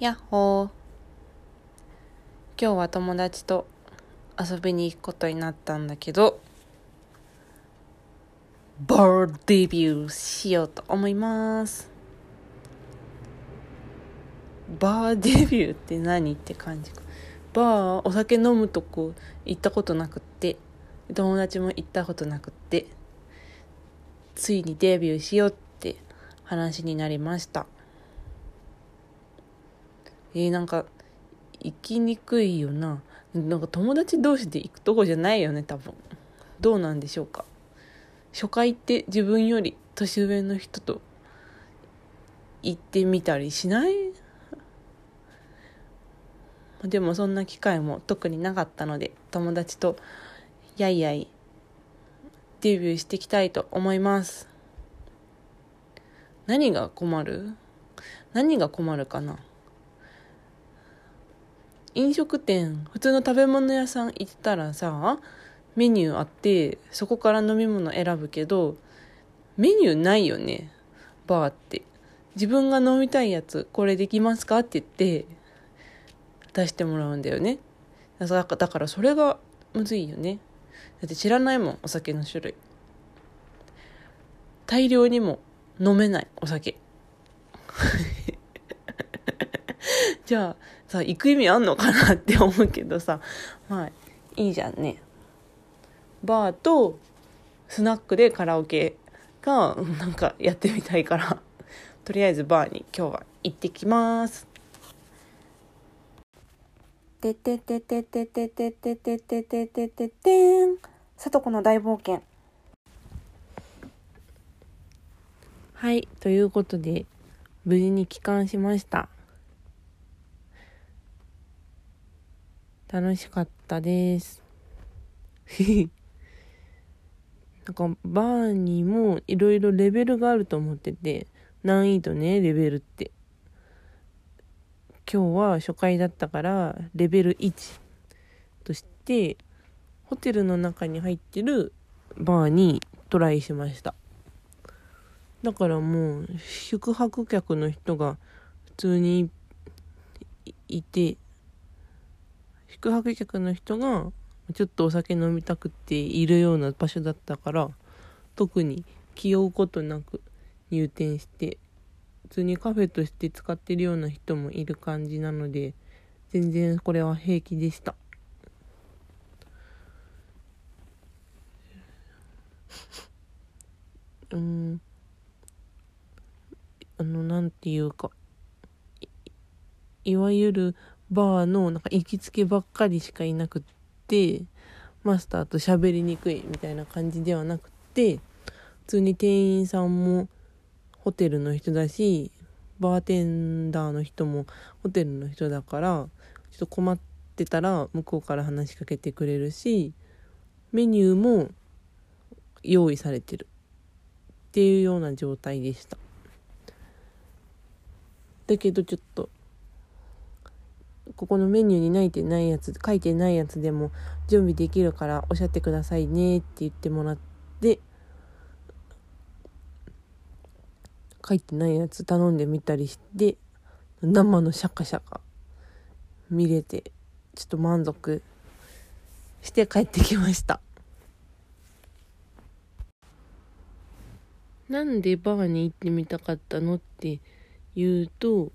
やっほー。今日は友達と遊びに行くことになったんだけどバーデビューしようと思います。バーデビューって何って感じか。バーお酒飲むとこ行ったことなくって友達も行ったことなくってついにデビューしようって話になりました。えー、なんか行きにくいよな。なんか友達同士で行くとこじゃないよね多分。どうなんでしょうか。初回って自分より年上の人と行ってみたりしない？でもそんな機会も特になかったので友達とやいやいデビューしていきたいと思います。何が困る？何が困るかな？飲食店普通の食べ物屋さん行ったらさメニューあってそこから飲み物選ぶけどメニューないよねバーって。自分が飲みたいやつこれできますかって言って出してもらうんだよね。だからそれがむずいよね。だって知らないもんお酒の種類。大量にも飲めないお酒。じゃあさ行く意味あんのかなって思うけどさ。まあいいじゃんね。バーとスナックでカラオケがなんかやってみたいから。とりあえずバーに今日は行ってきます。ててててててててててててててん。さとこの大冒険。はいということで無事に帰還しました楽しかったです。なんかバーにもいろいろレベルがあると思ってて難易度ねレベルって。今日は初回だったからレベル1としてホテルの中に入ってるバーにトライしました。だからもう宿泊客の人が普通にいて宿泊客の人がちょっとお酒飲みたくているような場所だったから特に気負うことなく入店して普通にカフェとして使ってるような人もいる感じなので全然これは平気でした。うん。あのなんていうかいわゆるバーのなんか行きつけばっかりしかいなくってマスターと喋りにくいみたいな感じではなくって普通に店員さんもホテルの人だしバーテンダーの人もホテルの人だからちょっと困ってたら向こうから話しかけてくれるしメニューも用意されてる。っていうような状態でした。だけどちょっとここのメニューにないてないやつ書いてないやつでも準備できるからおっしゃってくださいねって言ってもらって書いてないやつ頼んでみたりして生のシャカシャカ見れてちょっと満足して帰ってきました。なんでバーに行ってみたかったのって言うと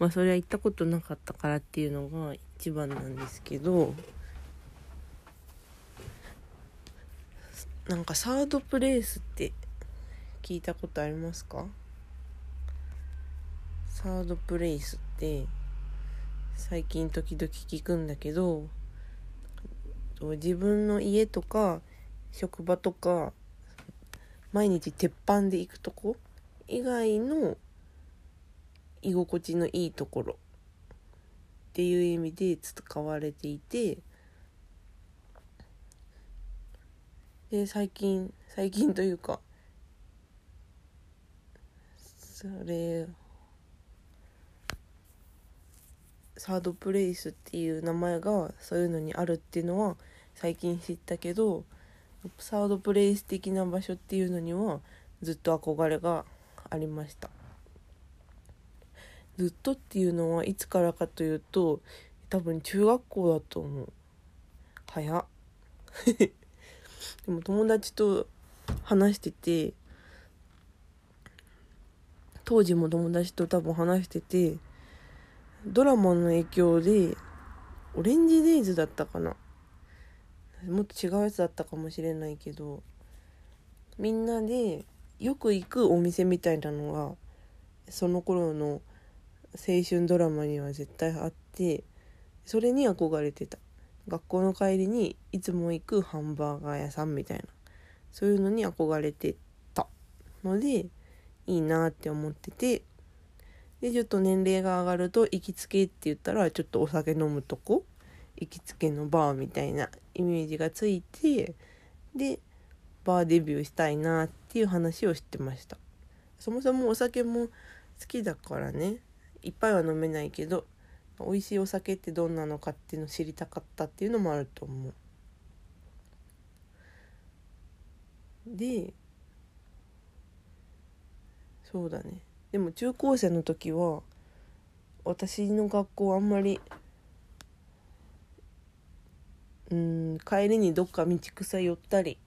まあそれは行ったことなかったからっていうのが一番なんですけどなんかサードプレイスって聞いたことありますか？サードプレイスって最近時々聞くんだけど自分の家とか職場とか毎日鉄板で行くとこ以外の居心地のいいところ。っていう意味で使われていて。で最近最近というかそれサードプレイスっていう名前がそういうのにあるっていうのは最近知ったけどサードプレイス的な場所っていうのにはずっと憧れがありました。ずっとっていうのはいつからかというと多分中学校だと思う。早っ。でも友達と話してて当時も友達と多分話しててドラマの影響でオレンジデイズだったかな。もっと違うやつだったかもしれないけどみんなでよく行くお店みたいなのがその頃の青春ドラマには絶対あってそれに憧れてた。学校の帰りにいつも行くハンバーガー屋さんみたいな。そういうのに憧れてた。のでいいなって思ってて。でちょっと年齢が上がると行きつけって言ったらちょっとお酒飲むとこ？行きつけのバーみたいなイメージがついてでバーデビューしたいなっていう話をしてました。そもそもお酒も好きだからね。いっぱいは飲めないけど美味しいお酒ってどんなのかっていうのを知りたかったっていうのもあると思う。でそうだね。でも中高生の時は私の学校あんまりうん帰りにどっか道草寄ったり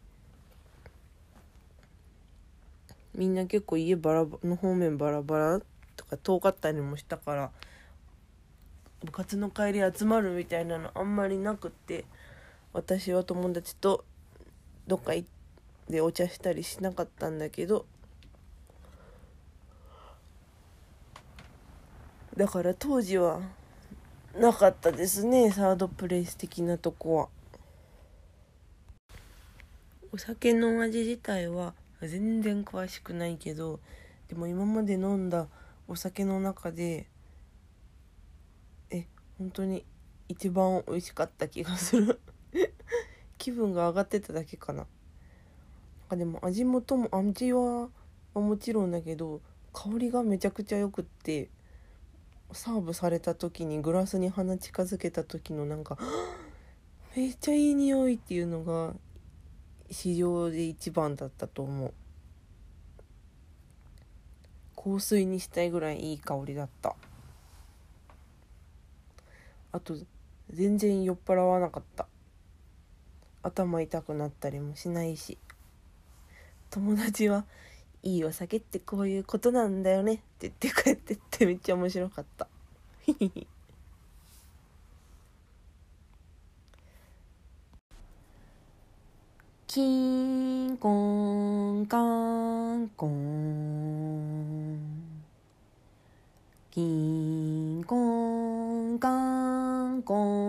みんな結構家バラの方面バラバラとか遠かったりもしたから部活の帰り集まるみたいなのあんまりなくて私は友達とどっか行ってお茶したりしなかったんだけどだから当時はなかったですねサードプレイス的なとこは。お酒の味自体は全然詳しくないけどでも今まで飲んだお酒の中でえ本当に一番美味しかった気がする。気分が上がってただけかな。なんかでも味もとも味はもちろんだけど香りがめちゃくちゃよくってサーブされた時にグラスに鼻近づけた時のなんか めっちゃいい匂いっていうのが市場で一番だったと思う。香水にしたいぐらいいい香りだった。あと全然酔っ払わなかった。頭痛くなったりもしないし。友達はいいお酒ってこういうことなんだよね。って言って帰ってってめっちゃ面白かった。キンコンカンコンキンコンカンコン